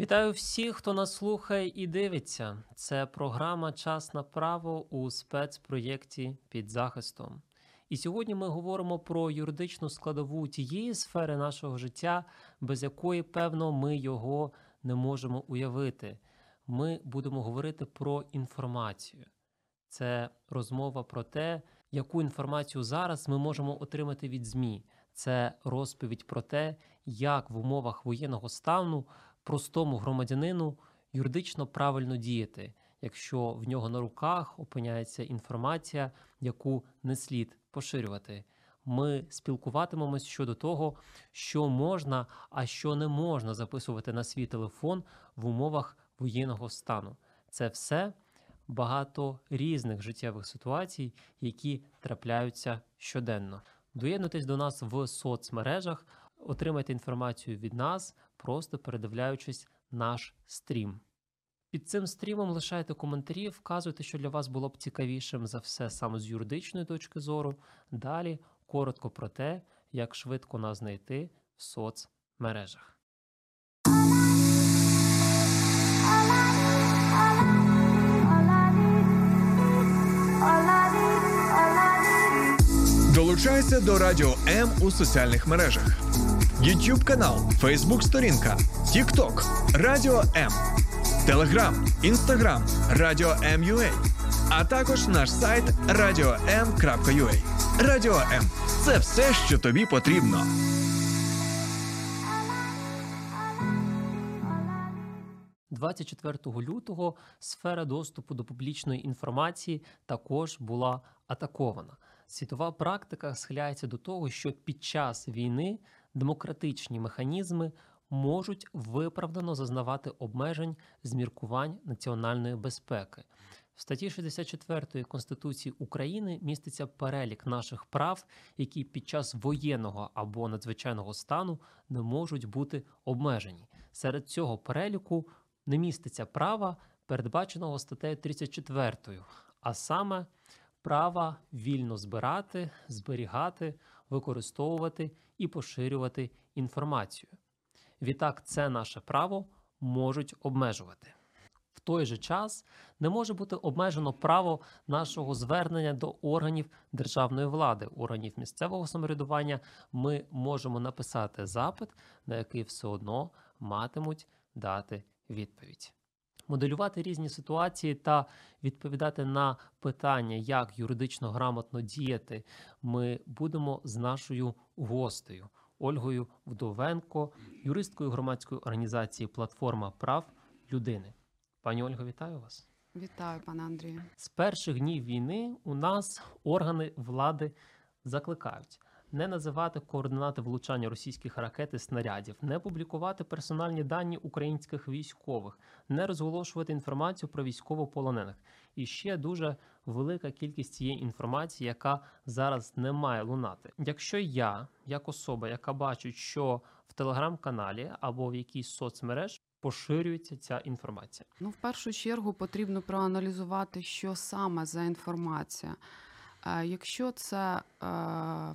Вітаю всіх, хто нас слухає і дивиться. Це програма Час на право у спецпроєкті під захистом. І сьогодні ми говоримо про юридичну складову тієї сфери нашого життя, без якої, певно, ми його не можемо уявити. Ми будемо говорити про інформацію. Це розмова про те, яку інформацію зараз ми можемо отримати від ЗМІ. Це розповідь про те, як в умовах воєнного стану простому громадянину юридично правильно діяти, якщо в нього на руках опиняється інформація, яку не слід поширювати. Ми спілкуватимемось щодо того, що можна, а що не можна записувати на свій телефон в умовах воєнного стану. Це все багато різних життєвих ситуацій, які трапляються щоденно. Доєднуйтесь до нас в соцмережах, отримайте інформацію від нас, просто передивляючись наш стрім. Під цим стрімом лишайте коментарі, вказуйте, що для вас було б цікавішим за все саме з юридичної точки зору. Далі коротко про те, як швидко нас знайти в соцмережах. Долучайся до Радіо М у соціальних мережах: YouTube канал, Facebook сторінка, TikTok, Радіо М, Telegram, Instagram, Радіо М.UA, а також наш сайт radio.m.ua. Радіо М це все, що тобі потрібно. – 24 лютого сфера доступу до публічної інформації також була атакована. Світова практика схиляється до того, що під час війни демократичні механізми можуть виправдано зазнавати обмежень з міркувань національної безпеки. В статті 64 Конституції України міститься перелік наших прав, які під час воєнного або надзвичайного стану не можуть бути обмежені. Серед цього переліку не міститься права, передбаченого статтею 34, а саме права вільно збирати, зберігати, використовувати і поширювати інформацію. Відтак, це наше право можуть обмежувати. В той же час не може бути обмежено право нашого звернення до органів державної влади, органів місцевого самоврядування. Ми можемо написати запит, на який все одно матимуть дати відповідь. Моделювати різні ситуації та відповідати на питання, як юридично грамотно діяти, ми будемо з нашою гостею Ольгою Вдовенко, юристкою громадської організації Платформа прав людини. Пані Ольго, вітаю вас. Вітаю, пане Андрію. З перших днів війни у нас органи влади закликають не називати координати влучання російських ракет і снарядів, не публікувати персональні дані українських військових, не розголошувати інформацію про військовополонених. І ще дуже велика кількість цієї інформації, яка зараз не має лунати. Якщо я, як особа, яка бачить, що в телеграм-каналі або в якійсь соцмереж поширюється ця інформація, ну в першу чергу потрібно проаналізувати, що саме за інформація. Е, якщо це е,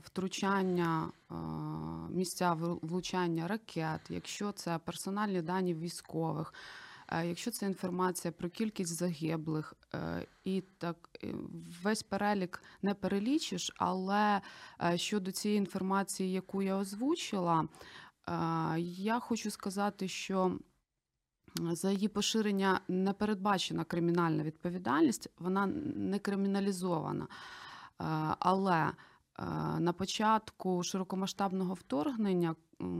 втручання е, місця влучання ракет, якщо це персональні дані військових, якщо це інформація про кількість загиблих, і так весь перелік не перелічиш, але щодо цієї інформації, яку я озвучила, я хочу сказати, що за її поширення не передбачена кримінальна відповідальність, вона не криміналізована. Е, але е, на початку широкомасштабного вторгнення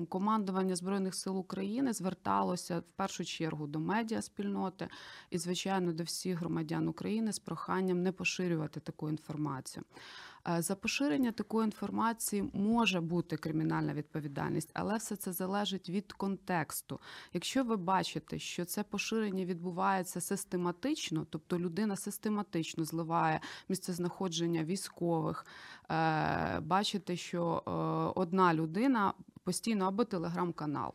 командування збройних сил України зверталося в першу чергу до медіаспільноти і, звичайно, до всіх громадян України з проханням не поширювати таку інформацію. Е, За поширення такої інформації може бути кримінальна відповідальність, але все це залежить від контексту. Якщо ви бачите, що це поширення відбувається систематично, тобто людина систематично зливає місцезнаходження військових, е, бачите, що е, одна людина постійно або телеграм-канал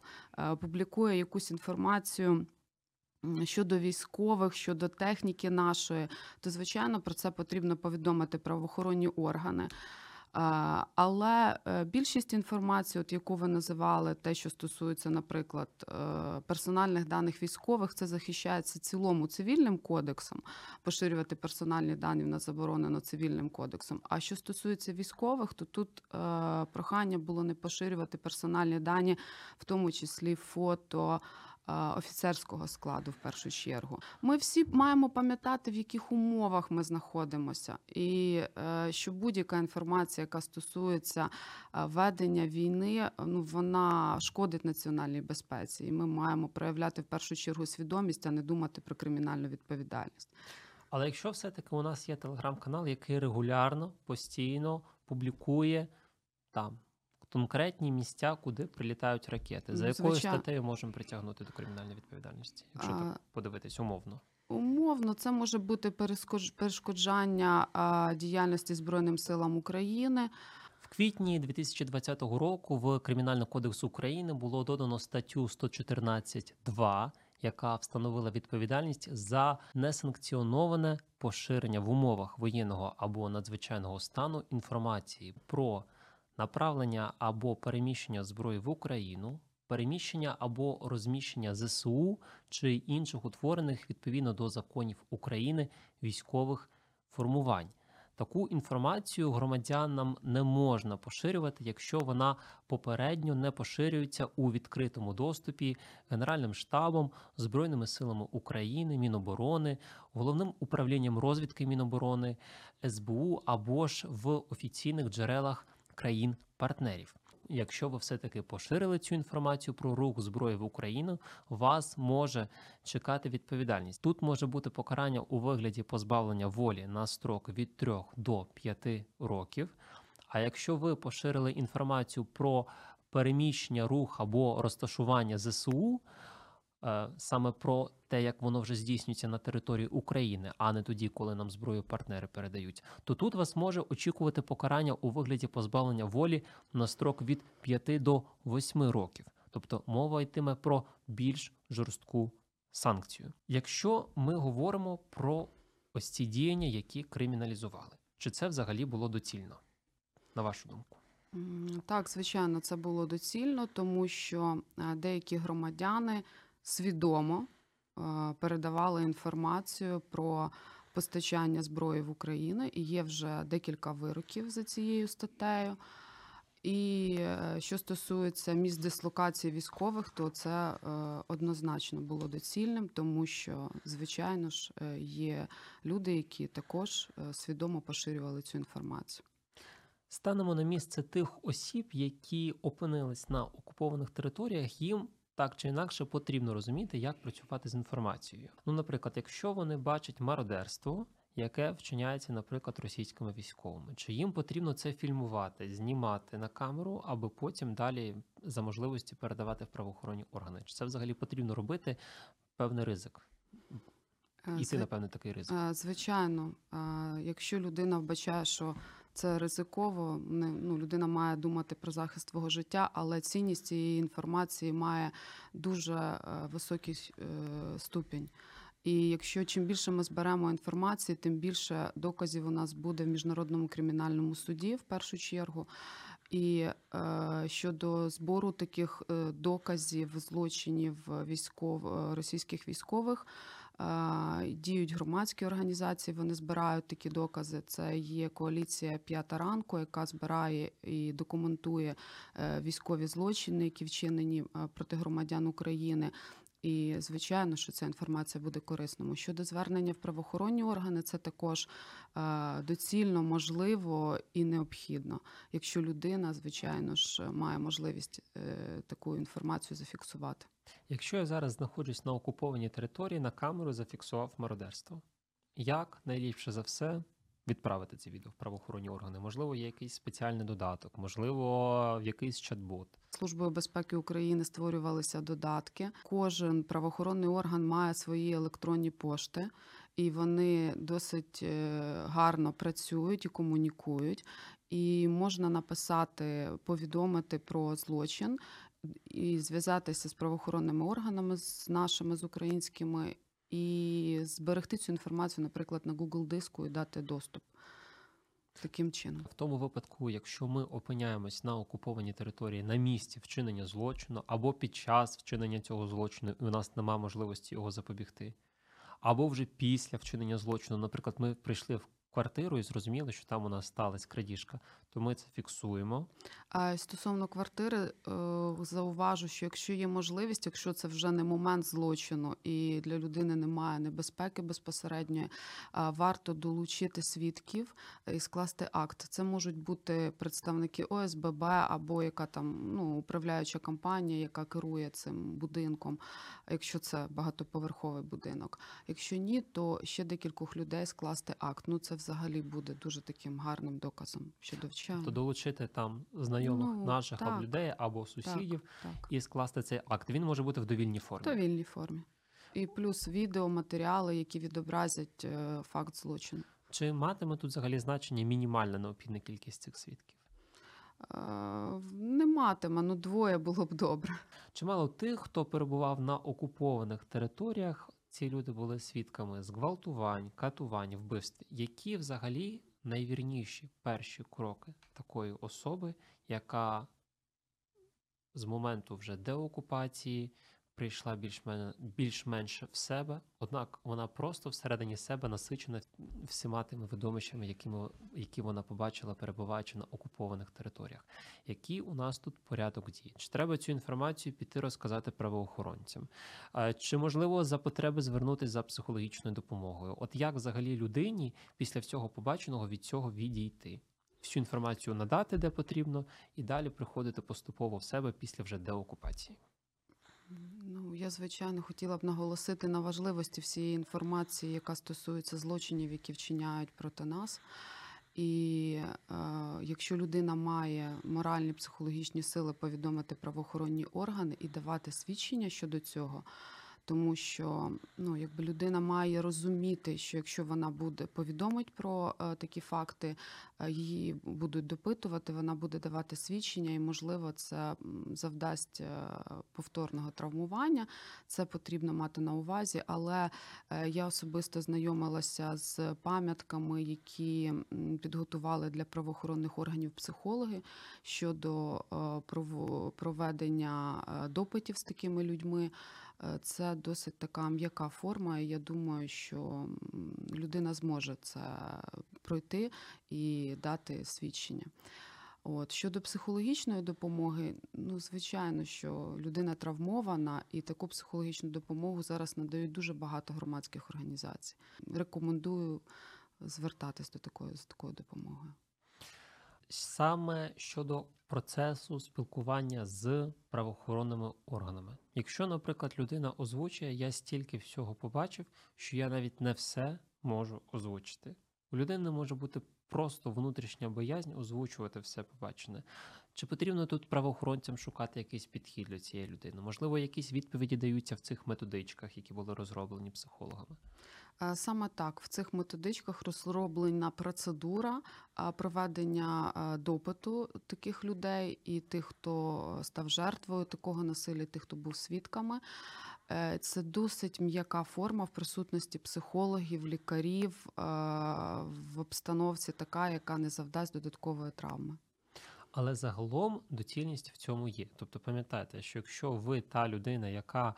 публікує якусь інформацію. Щодо військових, щодо техніки нашої, то звичайно про це потрібно повідомити правоохоронні органи. Але е, більшість інформації, от яку ви називали, те, що стосується, наприклад, е, персональних даних військових, це захищається цілому цивільним кодексом. Поширювати персональні дані в нас заборонено цивільним кодексом. А що стосується військових, то тут е, прохання було не поширювати персональні дані, в тому числі фото. Офіцерського складу в першу чергу, ми всі маємо пам'ятати, в яких умовах ми знаходимося, і е, що будь-яка інформація, яка стосується е, ведення війни, ну вона шкодить національній безпеці, і ми маємо проявляти в першу чергу свідомість, а не думати про кримінальну відповідальність. Але якщо все-таки у нас є телеграм-канал, який регулярно, постійно публікує там конкретні місця, куди прилітають ракети, за Ну, якою звичайно. статтею можемо притягнути до кримінальної відповідальності, якщо А, так подивитись умовно. Умовно, це може бути перешкоджання діяльності Збройним силам України. В квітні 2020 року в Кримінальний кодекс України було додано статтю 114.2, яка встановила відповідальність за несанкціоноване поширення в умовах воєнного або надзвичайного стану інформації про направлення або переміщення зброї в Україну, переміщення або розміщення ЗСУ чи інших утворених відповідно до законів України військових формувань. Таку інформацію громадянам не можна поширювати, якщо вона попередньо не поширюється у відкритому доступі Генеральним штабом, Збройними силами України, Міноборони, головним управлінням розвідки Міноборони, СБУ або ж в офіційних джерелах країн-партнерів. Якщо ви все-таки поширили цю інформацію про рух зброї в Україну, вас може чекати відповідальність. Тут може бути покарання у вигляді позбавлення волі на строк від 3 до 5 років. А якщо ви поширили інформацію про переміщення, рух або розташування ЗСУ, саме про те, як воно вже здійснюється на території України, а не тоді, коли нам зброю партнери передають, то тут вас може очікувати покарання у вигляді позбавлення волі на строк від 5 до 8 років. Тобто мова йтиме про більш жорстку санкцію. Якщо ми говоримо про ось ці діяння, які криміналізували, чи це взагалі було доцільно, на вашу думку? Так, звичайно, це було доцільно, тому що е, деякі громадяни свідомо е, передавали інформацію про постачання зброї в Україну, і є вже декілька вироків за цією статтею. І е, що стосується місць дислокації військових, то це е, однозначно було доцільним, тому що, звичайно ж, є люди, які також свідомо поширювали цю інформацію. Станемо на місце тих осіб, які опинились на окупованих територіях, їм так чи інакше потрібно розуміти, як працювати з інформацією. Ну, наприклад, якщо вони бачать мародерство, яке вчиняється, наприклад, російськими військовими, чи їм потрібно це фільмувати, знімати на камеру, аби потім далі за можливості передавати в правоохоронні органи? Чи це взагалі потрібно робити певний ризик? Е, Іти зви- на певний такий ризик. Е, Звичайно, е, якщо людина вбачає, що це ризиково, ну, людина має думати про захист свого життя, але цінність цієї інформації має дуже е, високий е, ступінь. І якщо чим більше ми зберемо інформації, тим більше доказів у нас буде в міжнародному кримінальному суді в першу чергу. І е, щодо збору таких е, доказів злочинів військов російських військових. Діють громадські організації, вони збирають такі докази. Це є коаліція П'ята ранку, яка збирає і документує е, військові злочини, які вчинені е, проти громадян України. І звичайно, що ця інформація буде корисною. Щодо звернення в правоохоронні органи, це також е, доцільно, можливо і необхідно, якщо людина, звичайно ж, має можливість е, таку інформацію зафіксувати. Якщо я зараз знаходжусь на окупованій території, на камеру зафіксував мародерство. Як найліпше за все відправити це відео в правоохоронні органи. Можливо, є якийсь спеціальний додаток, можливо, якийсь чат-бот. Службою безпеки України створювалися додатки. Кожен правоохоронний орган має свої електронні пошти, і вони досить е, гарно працюють і комунікують. І можна написати, повідомити про злочин і зв'язатися з правоохоронними органами, з нашими з українськими, і зберегти цю інформацію, наприклад, на Google диску і дати доступ таким чином. В тому випадку, якщо ми опиняємось на окупованій території на місці вчинення злочину, або під час вчинення цього злочину, і у нас немає можливості його запобігти, або вже після вчинення злочину, наприклад, ми прийшли в квартиру і зрозуміли, що там у нас сталася крадіжка, то ми це фіксуємо. А стосовно квартири, е, зауважу, що якщо є можливість, якщо це вже не момент злочину і для людини немає небезпеки безпосередньої, варто долучити свідків і скласти акт. Це можуть бути представники ОСББ або яка там ну управляюча компанія, яка керує цим будинком, якщо це багатоповерховий будинок. Якщо ні, то ще декількох людей скласти акт. Ну це взагалі буде дуже таким гарним доказом щодо вчинення. То долучити там знайомих Ну, наших або людей або сусідів Так. і скласти цей акт. Він може бути в довільній формі. В довільній формі. І плюс відео, матеріали, які відобразять е, факт злочину. Чи матиме тут взагалі значення мінімальна необхідна кількість цих свідків? Е, Не матиме, ну двоє було б добре. Чимало тих, хто перебував на окупованих територіях, ці люди були свідками зґвалтувань, катувань, вбивств. Які взагалі найвірніші перші кроки такої особи, яка з моменту вже деокупації прийшла більш-менш, в себе, однак вона просто всередині себе насичена всіма тими видовищами, якими, які вона побачила, перебуваючи на окупованих територіях. Який у нас тут порядок дій? Чи треба цю інформацію піти розказати правоохоронцям? Чи можливо за потреби звернутися за психологічною допомогою? От як взагалі людині після всього побаченого від цього відійти? Всю інформацію надати, де потрібно, і далі приходити поступово в себе після вже деокупації. Я, звичайно, хотіла б наголосити на важливості всієї інформації, яка стосується злочинів, які вчиняють проти нас. І е, якщо людина має моральні психологічні сили повідомити правоохоронні органи і давати свідчення щодо цього, тому що ну, якби людина має розуміти, що якщо вона буде повідомить про е, такі факти, е, її будуть допитувати, вона буде давати свідчення, і можливо це завдасть е, повторного травмування. Це потрібно мати на увазі, але я особисто знайомилася з пам'ятками, які підготували для правоохоронних органів психологи щодо проведення допитів з такими людьми. Е, Це досить така м'яка форма, і я думаю, що людина зможе це пройти і дати свідчення. От щодо психологічної допомоги, ну звичайно, що людина травмована, і таку психологічну допомогу зараз надають дуже багато громадських організацій. Рекомендую звертатись до такої з такою допомогою. Саме щодо процесу спілкування з правоохоронними органами. Якщо, наприклад, людина озвучує, я стільки всього побачив, що я навіть не все можу озвучити. У людини може бути просто внутрішня боязнь озвучувати все побачене. Чи потрібно тут правоохоронцям шукати якийсь підхід для цієї людини? Можливо, якісь відповіді даються в цих методичках, які були розроблені психологами. Е, Саме так в цих методичках розроблена процедура проведення е, допиту таких людей і тих, хто став жертвою такого насилля, тих, хто був свідками. Е, Це досить м'яка форма в присутності психологів, лікарів е, в обстановці така, яка не завдасть додаткової травми. Але загалом доцільність в цьому є. Тобто пам'ятайте, що якщо ви та людина, яка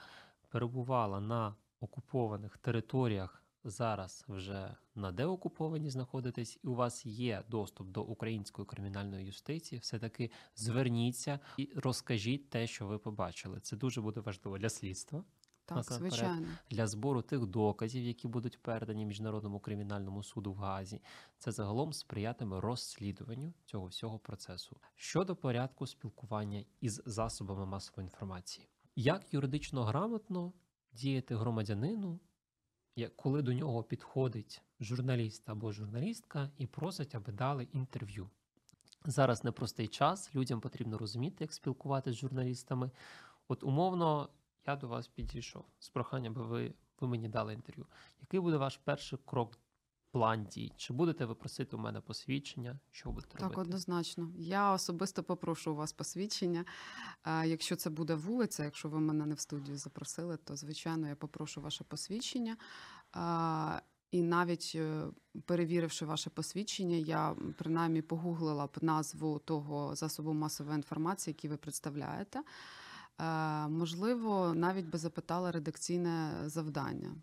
перебувала на окупованих територіях, зараз вже на деокуповані знаходитесь, і у вас є доступ до української кримінальної юстиції, все-таки зверніться і розкажіть те, що ви побачили. Це дуже буде важливо для слідства, Так, звичайно. для збору тих доказів, які будуть передані міжнародному кримінальному суду в Гаазі. Це загалом сприятиме розслідуванню цього всього процесу. Щодо порядку спілкування із засобами масової інформації, як юридично грамотно діяти громадянину коли до нього підходить журналіст або журналістка і просить, аби дали інтерв'ю. Зараз непростий час, людям потрібно розуміти, як спілкуватися з журналістами. От умовно, я до вас підійшов з проханням, аби ви, ви мені дали інтерв'ю. Який буде ваш перший крок, план дій? Чи будете ви просити у мене посвідчення? Що будете Так, робити? однозначно. Я особисто попрошу у вас посвідчення. Якщо це буде вулиця, якщо ви мене не в студію запросили, то звичайно я попрошу ваше посвідчення. І навіть е, перевіривши ваше посвідчення, я принаймні погуглила б назву того засобу масової інформації, який ви представляєте. Можливо, навіть би запитала редакційне завдання,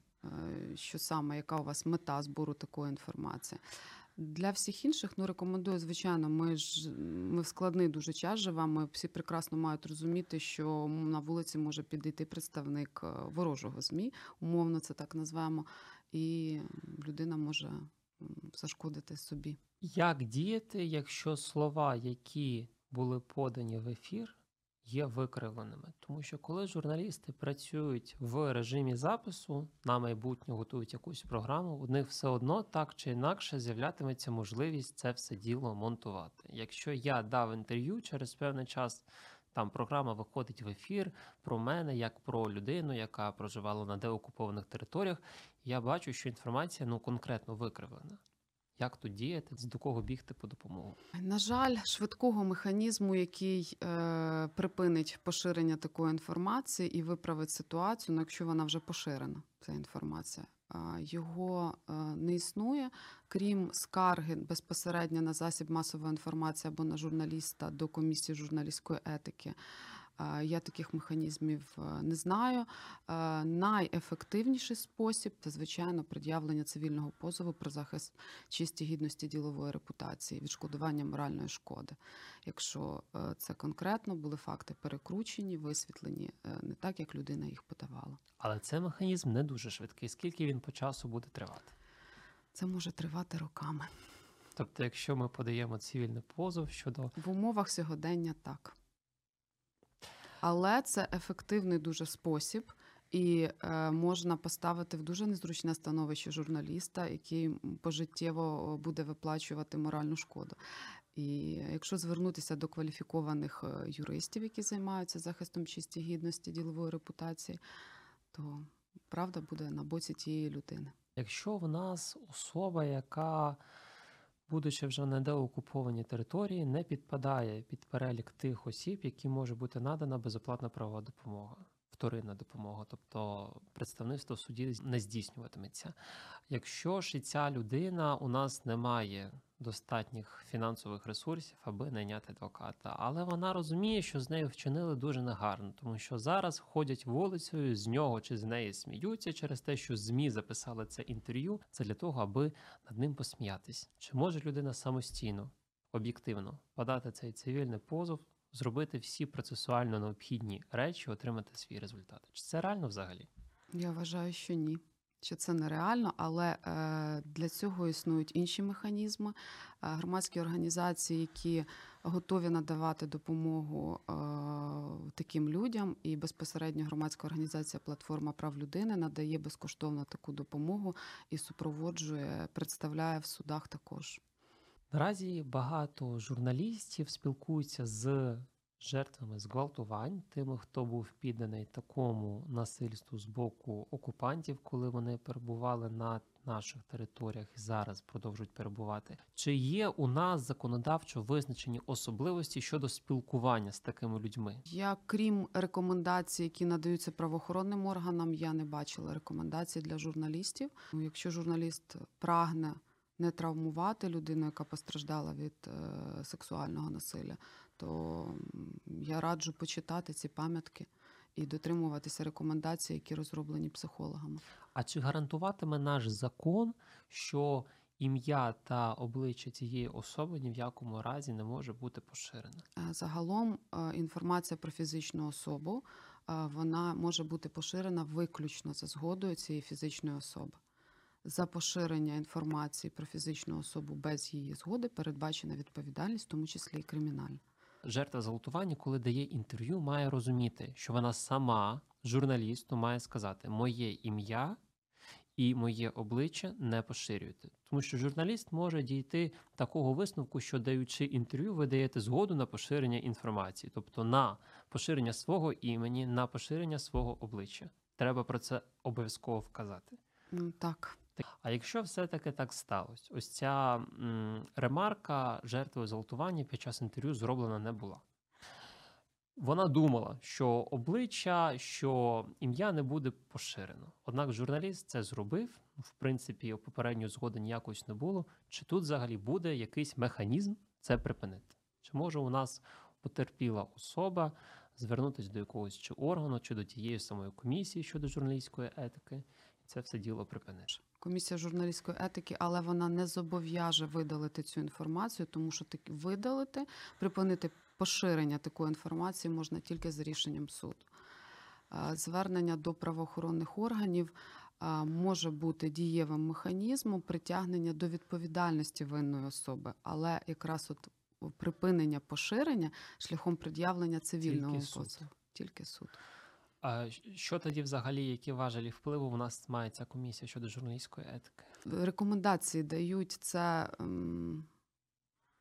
що саме, яка у вас мета збору такої інформації. Для всіх інших ну рекомендую, звичайно, ми ж ми в складний дуже час живемо. Всі прекрасно мають розуміти, що на вулиці може підійти представник е, ворожого змі, умовно це так назвемо, і людина може зашкодити собі. Як діяти, якщо слова, які були подані в ефір, є викривленими? Тому що коли журналісти працюють в режимі запису, на майбутнє готують якусь програму, у них все одно так чи інакше з'являтиметься можливість це все діло монтувати. Якщо я дав інтерв'ю через певний час. Там програма виходить в ефір про мене як про людину, яка проживала на деокупованих територіях. Я бачу, що інформація ну конкретно викривлена. Як тут діяти, до кого бігти по допомогу? На жаль, швидкого механізму, який е, припинить поширення такої інформації і виправить ситуацію, ну якщо вона вже поширена, ця інформація, його е, не існує, крім скарги безпосередньо на засіб масової інформації або на журналіста до комісії журналістської етики. Я таких механізмів е, не знаю. Е, Найефективніший спосіб це, звичайно, пред'явлення цивільного позову про захист чисті гідності ділової репутації, відшкодування моральної шкоди. Якщо е, це конкретно були факти перекручені, висвітлені не так, як людина їх подавала. Але цей механізм не дуже швидкий. Скільки він по часу буде тривати? Це може тривати роками. Тобто, якщо ми подаємо цивільний позов щодо В умовах сьогодення так. Але це ефективний дуже спосіб, і е, можна поставити в дуже незручне становище журналіста, який пожиттєво буде виплачувати моральну шкоду. І якщо звернутися до кваліфікованих е, юристів, які займаються захистом чисті гідності ділової репутації, то правда буде на боці тієї людини. якщо в нас особа, яка, будучи вже на деокупованій території, не підпадає під перелік тих осіб, які може бути надана безоплатна правова допомога. Вторинна допомога, тобто представництво в суді не здійснюватиметься. Якщо ж і ця людина у нас не має достатніх фінансових ресурсів, аби найняти адвоката, але вона розуміє, що з нею вчинили дуже негарно, тому що зараз ходять вулицею, з нього чи з неї сміються через те, що ЗМІ записали це інтерв'ю. Це для того, аби над ним посміятись. Чи може людина самостійно, об'єктивно подати цей цивільний позов, зробити всі процесуально необхідні речі, отримати свій результат? Чи це реально взагалі? Я вважаю, що ні. Що це нереально, але е, для цього існують інші механізми. Е, громадські організації, які готові надавати допомогу е, таким людям, і безпосередньо громадська організація Платформа прав людини надає безкоштовно таку допомогу і супроводжує, представляє в судах також. Наразі багато журналістів спілкуються з жертвами зґвалтувань, тими, хто був підданий такому насильству з боку окупантів, коли вони перебували на наших територіях і зараз продовжують перебувати. Чи є у нас законодавчо визначені особливості щодо спілкування з такими людьми? Я, крім рекомендацій, які надаються правоохоронним органам, я не бачила рекомендацій для журналістів. Ну, Якщо журналіст прагне не травмувати людину, яка постраждала від е, сексуального насилля, то я раджу почитати ці пам'ятки і дотримуватися рекомендацій, які розроблені психологами. А чи гарантуватиме наш закон, що ім'я та обличчя цієї особи ні в якому разі не може бути поширене? Е, Загалом е, інформація про фізичну особу вона може бути поширена виключно за згодою цієї фізичної особи. За поширення інформації про фізичну особу без її згоди передбачена відповідальність, в тому числі і кримінальна. Жертва зґвалтування, коли дає інтерв'ю, має розуміти, що вона сама журналісту має сказати моє ім'я і моє обличчя не поширюйте. Тому що журналіст може дійти такого висновку, що даючи інтерв'ю, ви даєте згоду на поширення інформації, тобто на поширення свого імені, на поширення свого обличчя. Треба про це обов'язково вказати. Так. А якщо все-таки так сталося, ось ця м, ремарка жертви зґвалтування під час інтерв'ю зроблена не була. Вона думала, що обличчя, що ім'я не буде поширено. Однак журналіст це зробив. В принципі, попередньої згоди ніякої не було. Чи тут взагалі буде якийсь механізм це припинити? Чи може у нас потерпіла особа звернутися до якогось чи органу, чи до тієї самої комісії щодо журналістської етики, і це все діло припинити? Комісія журналістської етики, але вона не зобов'яже видалити цю інформацію, тому що таки видалити, припинити поширення такої інформації можна тільки за рішенням суду. Звернення до правоохоронних органів може бути дієвим механізмом притягнення до відповідальності винної особи, але якраз от припинення поширення шляхом пред'явлення цивільного позову. Тільки суд. А що тоді взагалі, які важелі впливу у нас має ця комісія щодо журналістської етики? рекомендації дають це ем,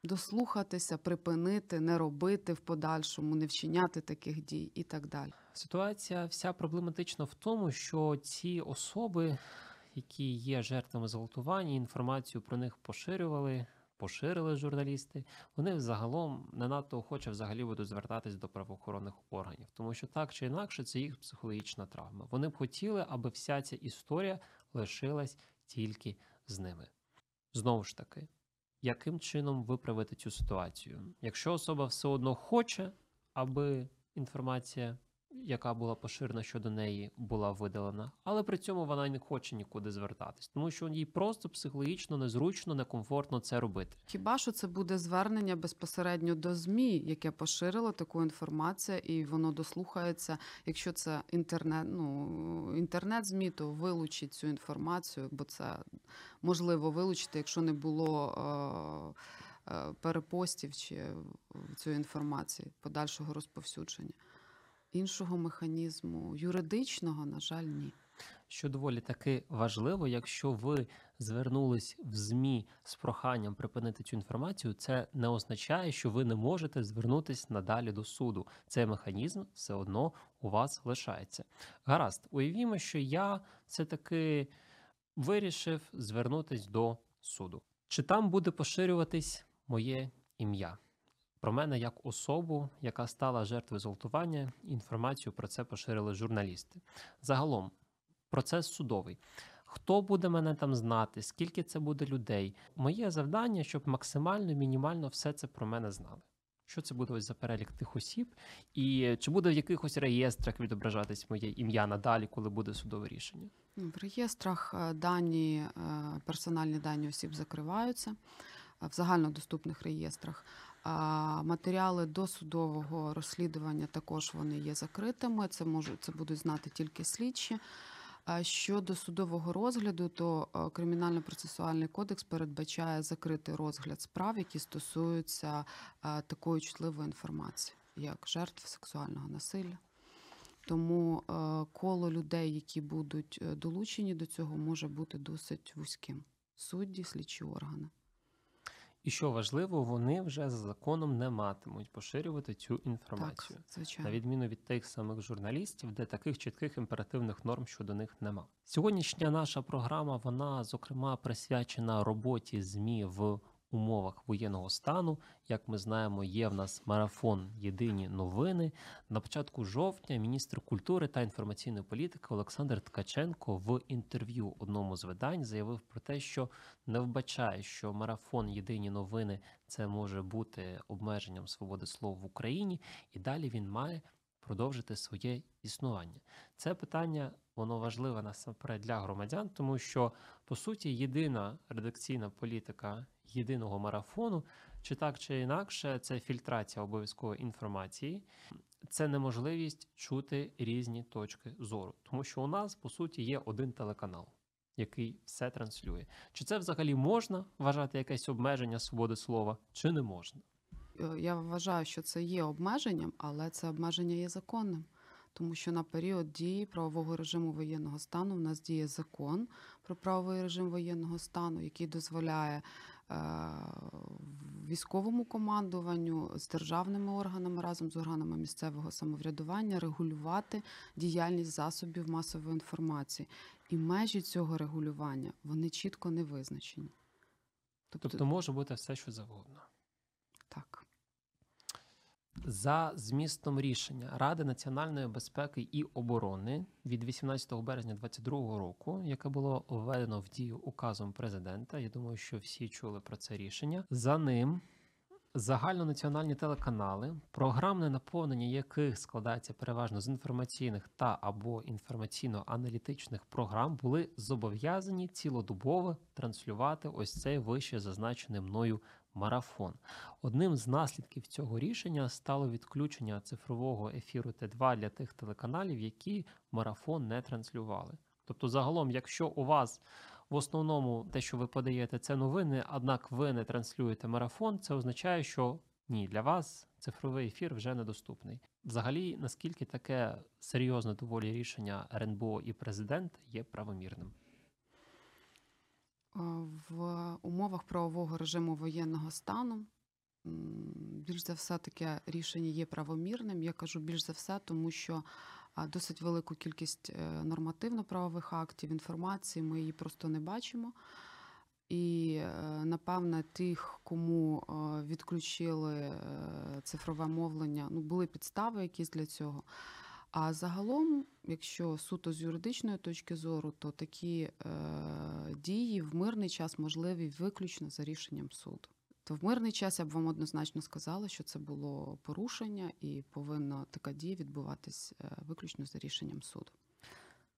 дослухатися, припинити, не робити в подальшому, не вчиняти таких дій і так далі. Ситуація вся проблематична в тому, що ці особи, які є жертвами зґвалтування, інформацію про них поширювали, поширили журналісти, вони загалом не надто охоче взагалі будуть звертатись до правоохоронних органів, тому що так чи інакше це їх психологічна травма. Вони б хотіли, аби вся ця історія лишилась тільки з ними. Знову ж таки, яким чином виправити цю ситуацію? Якщо особа все одно хоче, аби інформація, яка була поширена щодо неї, була видалена, але при цьому вона не хоче нікуди звертатись, тому що їй просто психологічно незручно, некомфортно це робити. Хіба що це буде звернення безпосередньо до ЗМІ, яке поширило таку інформацію, і воно дослухається. Якщо це інтернет, ну інтернет ЗМІ, то вилучить цю інформацію, бо це можливо вилучити, якщо не було е, е, перепостів чи цієї інформації, подальшого розповсюдження. Іншого механізму юридичного, на жаль, ні. Що доволі таки важливо, якщо ви звернулись в ЗМІ з проханням припинити цю інформацію, це не означає, що ви не можете звернутись надалі до суду. Цей механізм все одно у вас лишається. Гаразд, уявімо, що я все таки вирішив звернутись до суду. Чи там буде поширюватись моє ім'я? Про мене як особу, яка стала жертвою зґвалтування, інформацію про це поширили журналісти. Загалом, процес судовий. Хто буде мене там знати, скільки це буде людей? Моє завдання, щоб максимально мінімально все це про мене знали. Що це буде ось за перелік тих осіб, і чи буде в якихось реєстрах відображатись моє ім'я надалі, коли буде судове рішення? В реєстрах е, дані, е, персональні дані осіб закриваються е, в загальнодоступних реєстрах. Матеріали досудового розслідування також вони є закритими. Це можуть це будуть знати тільки слідчі. Щодо судового розгляду, то е, кримінально-процесуальний кодекс передбачає закритий розгляд справ, які стосуються е, такої чутливої інформації, як жертв сексуального насилля. Тому е, коло людей, які будуть долучені до цього, може бути досить вузьким. Судді, слідчі органи. І що важливо, вони вже за законом не матимуть поширювати цю інформацію. Так, звичайно. на відміну від тих самих журналістів, де таких чітких імперативних норм щодо них нема. Сьогоднішня наша програма, вона зокрема присвячена роботі ЗМІ в умовах воєнного стану. Як ми знаємо, є в нас марафон Єдині новини. На початку жовтня міністр культури та інформаційної політики Олександр Ткаченко в інтерв'ю одному з видань заявив про те, що не вбачає, що марафон Єдині новини це може бути обмеженням свободи слова в Україні, і далі він має продовжити своє існування. Це питання воно важливе насамперед для громадян, тому що по суті єдина редакційна політика єдиного марафону, чи так чи інакше, це фільтрація обов'язкової інформації, це неможливість чути різні точки зору, тому що у нас по суті є один телеканал. Який все транслює. Чи це взагалі можна вважати якесь обмеження свободи слова, чи не можна? Е, Я вважаю, що це є обмеженням, але це обмеження є законним. тому що на період дії правового режиму воєнного стану в нас діє закон про правовий режим воєнного стану, який дозволяє е, військовому командуванню з державними органами разом з органами місцевого самоврядування регулювати діяльність засобів масової інформації. І межі цього регулювання вони чітко не визначені. Тобто може бути все, що завгодно. За змістом рішення Ради національної безпеки і оборони від 18 березня 2022 року, яке було введено в дію указом президента. Я думаю, що всі чули про це рішення. За ним загальнонаціональні телеканали, програмне наповнення яких складається переважно з інформаційних та або інформаційно-аналітичних програм, були зобов'язані цілодобово транслювати ось цей вище зазначений мною марафон. Одним з наслідків цього рішення стало відключення цифрового ефіру Т2 для тих телеканалів, які марафон не транслювали. Тобто, загалом, якщо у вас в основному те, що ви подаєте, це новини, однак ви не транслюєте марафон, це означає, що ні, для вас цифровий ефір вже недоступний. Взагалі, наскільки таке серйозне доволі рішення РНБО і президент є правомірним? В умовах правового режиму воєнного стану більш за все таке рішення є правомірним. Я кажу більш за все, тому що досить велику кількість е, нормативно-правових актів, інформації ми її просто не бачимо. І, е, напевне, тих, кому е, відключили цифрове мовлення, ну були підстави якісь для цього. А загалом, якщо суто з юридичної точки зору, то такі е, дії в мирний час можливі виключно за рішенням суду. То в мирний час я б вам однозначно сказала, що це було порушення, і повинна така дія відбуватись е, виключно за рішенням суду.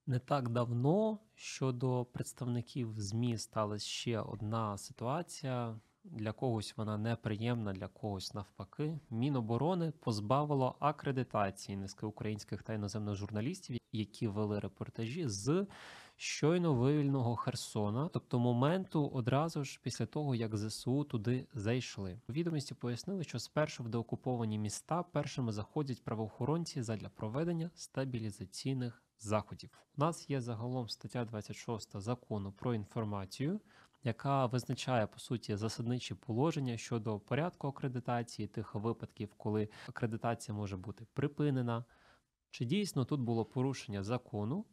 Не так давно щодо представників ЗМІ сталася ще одна ситуація. Для когось вона неприємна, для когось навпаки. Міноборони позбавило акредитації низки українських та іноземних журналістів, які вели репортажі з щойно вивільного Херсона, тобто моменту одразу ж після того, як ЗСУ туди зайшли. Відомості пояснили, що спершу в деокуповані міста першими заходять правоохоронці задля проведення стабілізаційних заходів. У нас є загалом стаття 26 закону про інформацію яка визначає по суті засадничі положення щодо порядку акредитації тих випадків, коли акредитація може бути припинена, чи дійсно тут було порушення закону,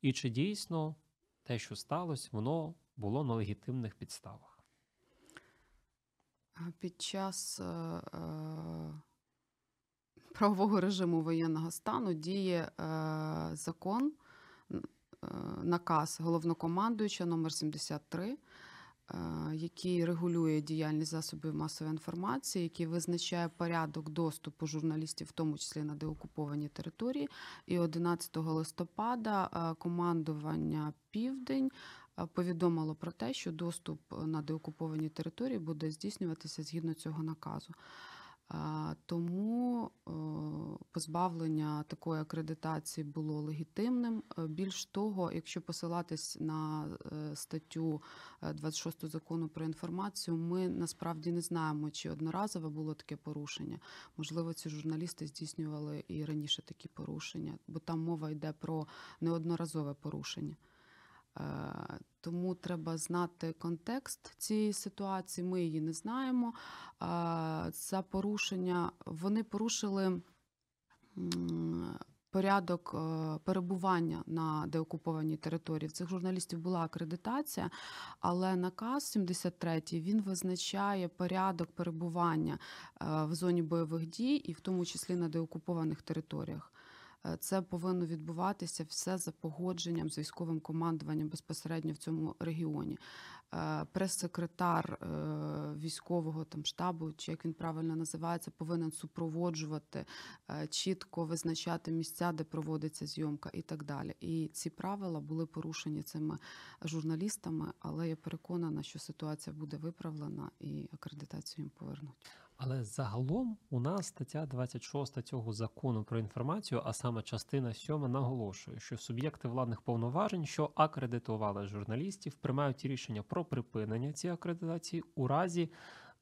і чи дійсно те, що сталося, воно було на легітимних підставах. Під час е, е, правового режиму воєнного стану діє е, закон, е, наказ головнокомандуюча номер 73 Е, який регулює діяльність засобів масової інформації, який визначає порядок доступу журналістів, в тому числі на деокуповані території. І 11 листопада е, командування Південь е, повідомило про те, що доступ на деокуповані території буде здійснюватися згідно цього наказу. Тому е, позбавлення такої акредитації було легітимним. Е, більш того, якщо посилатись на е, статтю 26 закону про інформацію, ми насправді не знаємо, чи одноразове було таке порушення. Можливо, ці журналісти здійснювали і раніше такі порушення, бо там мова йде про неодноразове порушення. Е, тому треба знати контекст цієї ситуації. Ми її не знаємо. За порушення вони порушили порядок е, перебування на деокупованій території. В цих журналістів була акредитація, але наказ 73 він визначає порядок перебування е, в зоні бойових дій і в тому числі на деокупованих територіях. Е, це повинно відбуватися все за погодженням з військовим командуванням безпосередньо в цьому регіоні. Е, прес-секретар е, військового там штабу, чи як він правильно називається, повинен супроводжувати, чітко визначати місця, де проводиться зйомка, і так далі. І ці правила були порушені цими журналістами, але я переконана, що ситуація буде виправлена і акредитацію їм повернуть. Але загалом у нас стаття 26 цього закону про інформацію, а саме частина 7, наголошує, що суб'єкти владних повноважень, що акредитували журналістів, приймають рішення про припинення цієї акредитації у разі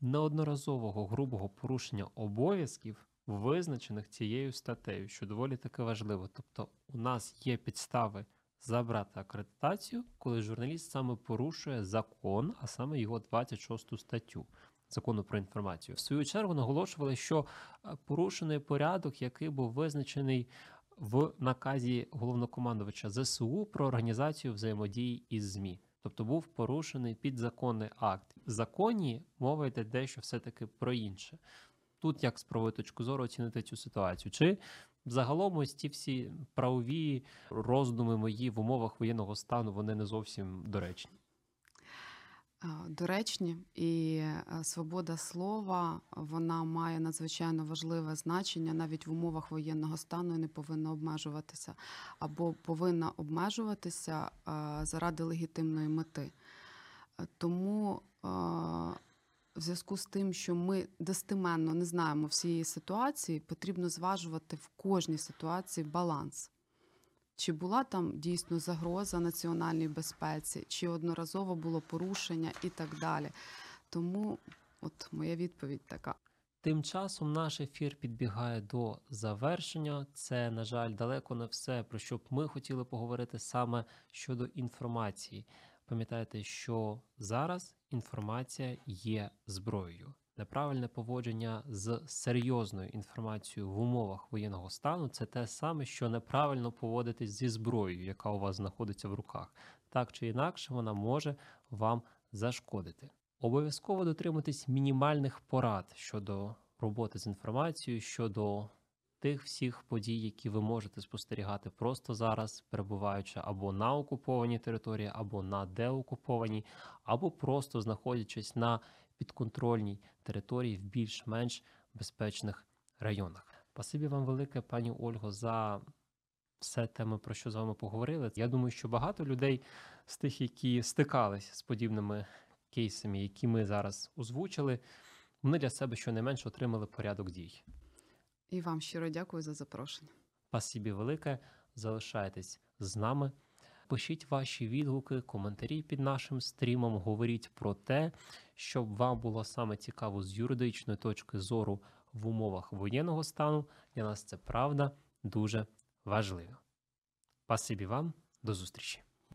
неодноразового грубого порушення обов'язків визначених цією статтею, що доволі таки важливо. Тобто, у нас є підстави забрати акредитацію, коли журналіст саме порушує закон, а саме його 26 статтю закону про інформацію. В свою чергу наголошували, що е, порушений порядок, який був визначений в наказі головнокомандувача ЗСУ про організацію взаємодії із ЗМІ. Тобто був порушений підзаконний акт. В законі мова йде дещо все-таки про інше. Тут як з правової точки зору оцінити цю ситуацію? Чи загалом ось ті всі правові роздуми мої в умовах воєнного стану вони не зовсім доречні? Доречні і е, свобода слова вона має надзвичайно важливе значення навіть в умовах воєнного стану не повинна обмежуватися або повинна обмежуватися заради легітимної мети. Е, Тому в зв'язку з тим, що ми достеменно не знаємо всієї ситуації, потрібно зважувати в кожній ситуації баланс. Чи була там дійсно загроза національній безпеці, чи одноразово було порушення і так далі. Тому от моя відповідь така. Тим часом наш ефір підбігає до завершення. Це, на жаль, далеко не все, про що б ми хотіли поговорити саме щодо інформації. Пам'ятайте, що зараз інформація є зброєю. Неправильне поводження з серйозною інформацією в умовах воєнного стану це те саме, що неправильно поводитись зі зброєю, яка у вас знаходиться в руках. Так чи інакше, вона може вам зашкодити. Обов'язково дотримуйтесь мінімальних порад щодо роботи з інформацією, щодо тих всіх подій, які ви можете спостерігати просто зараз, перебуваючи або на окупованій території, або на деокупованій, або просто знаходячись на підконтрольній території в більш-менш безпечних районах. Спасибі вам велике, пані Ольго, за все те, ми про що з вами поговорили. Я думаю, що багато людей з тих, які стикались з подібними кейсами, які ми зараз озвучили, вони для себе щонайменше отримали порядок дій. І вам щиро дякую за запрошення. Спасибі велике. Залишайтесь з нами. Пишіть ваші відгуки, коментарі під нашим стрімом. Говоріть про те, щоб вам було саме цікаво з юридичної точки зору в умовах воєнного стану. Для нас це правда дуже важливо. Пасибі вам, до зустрічі.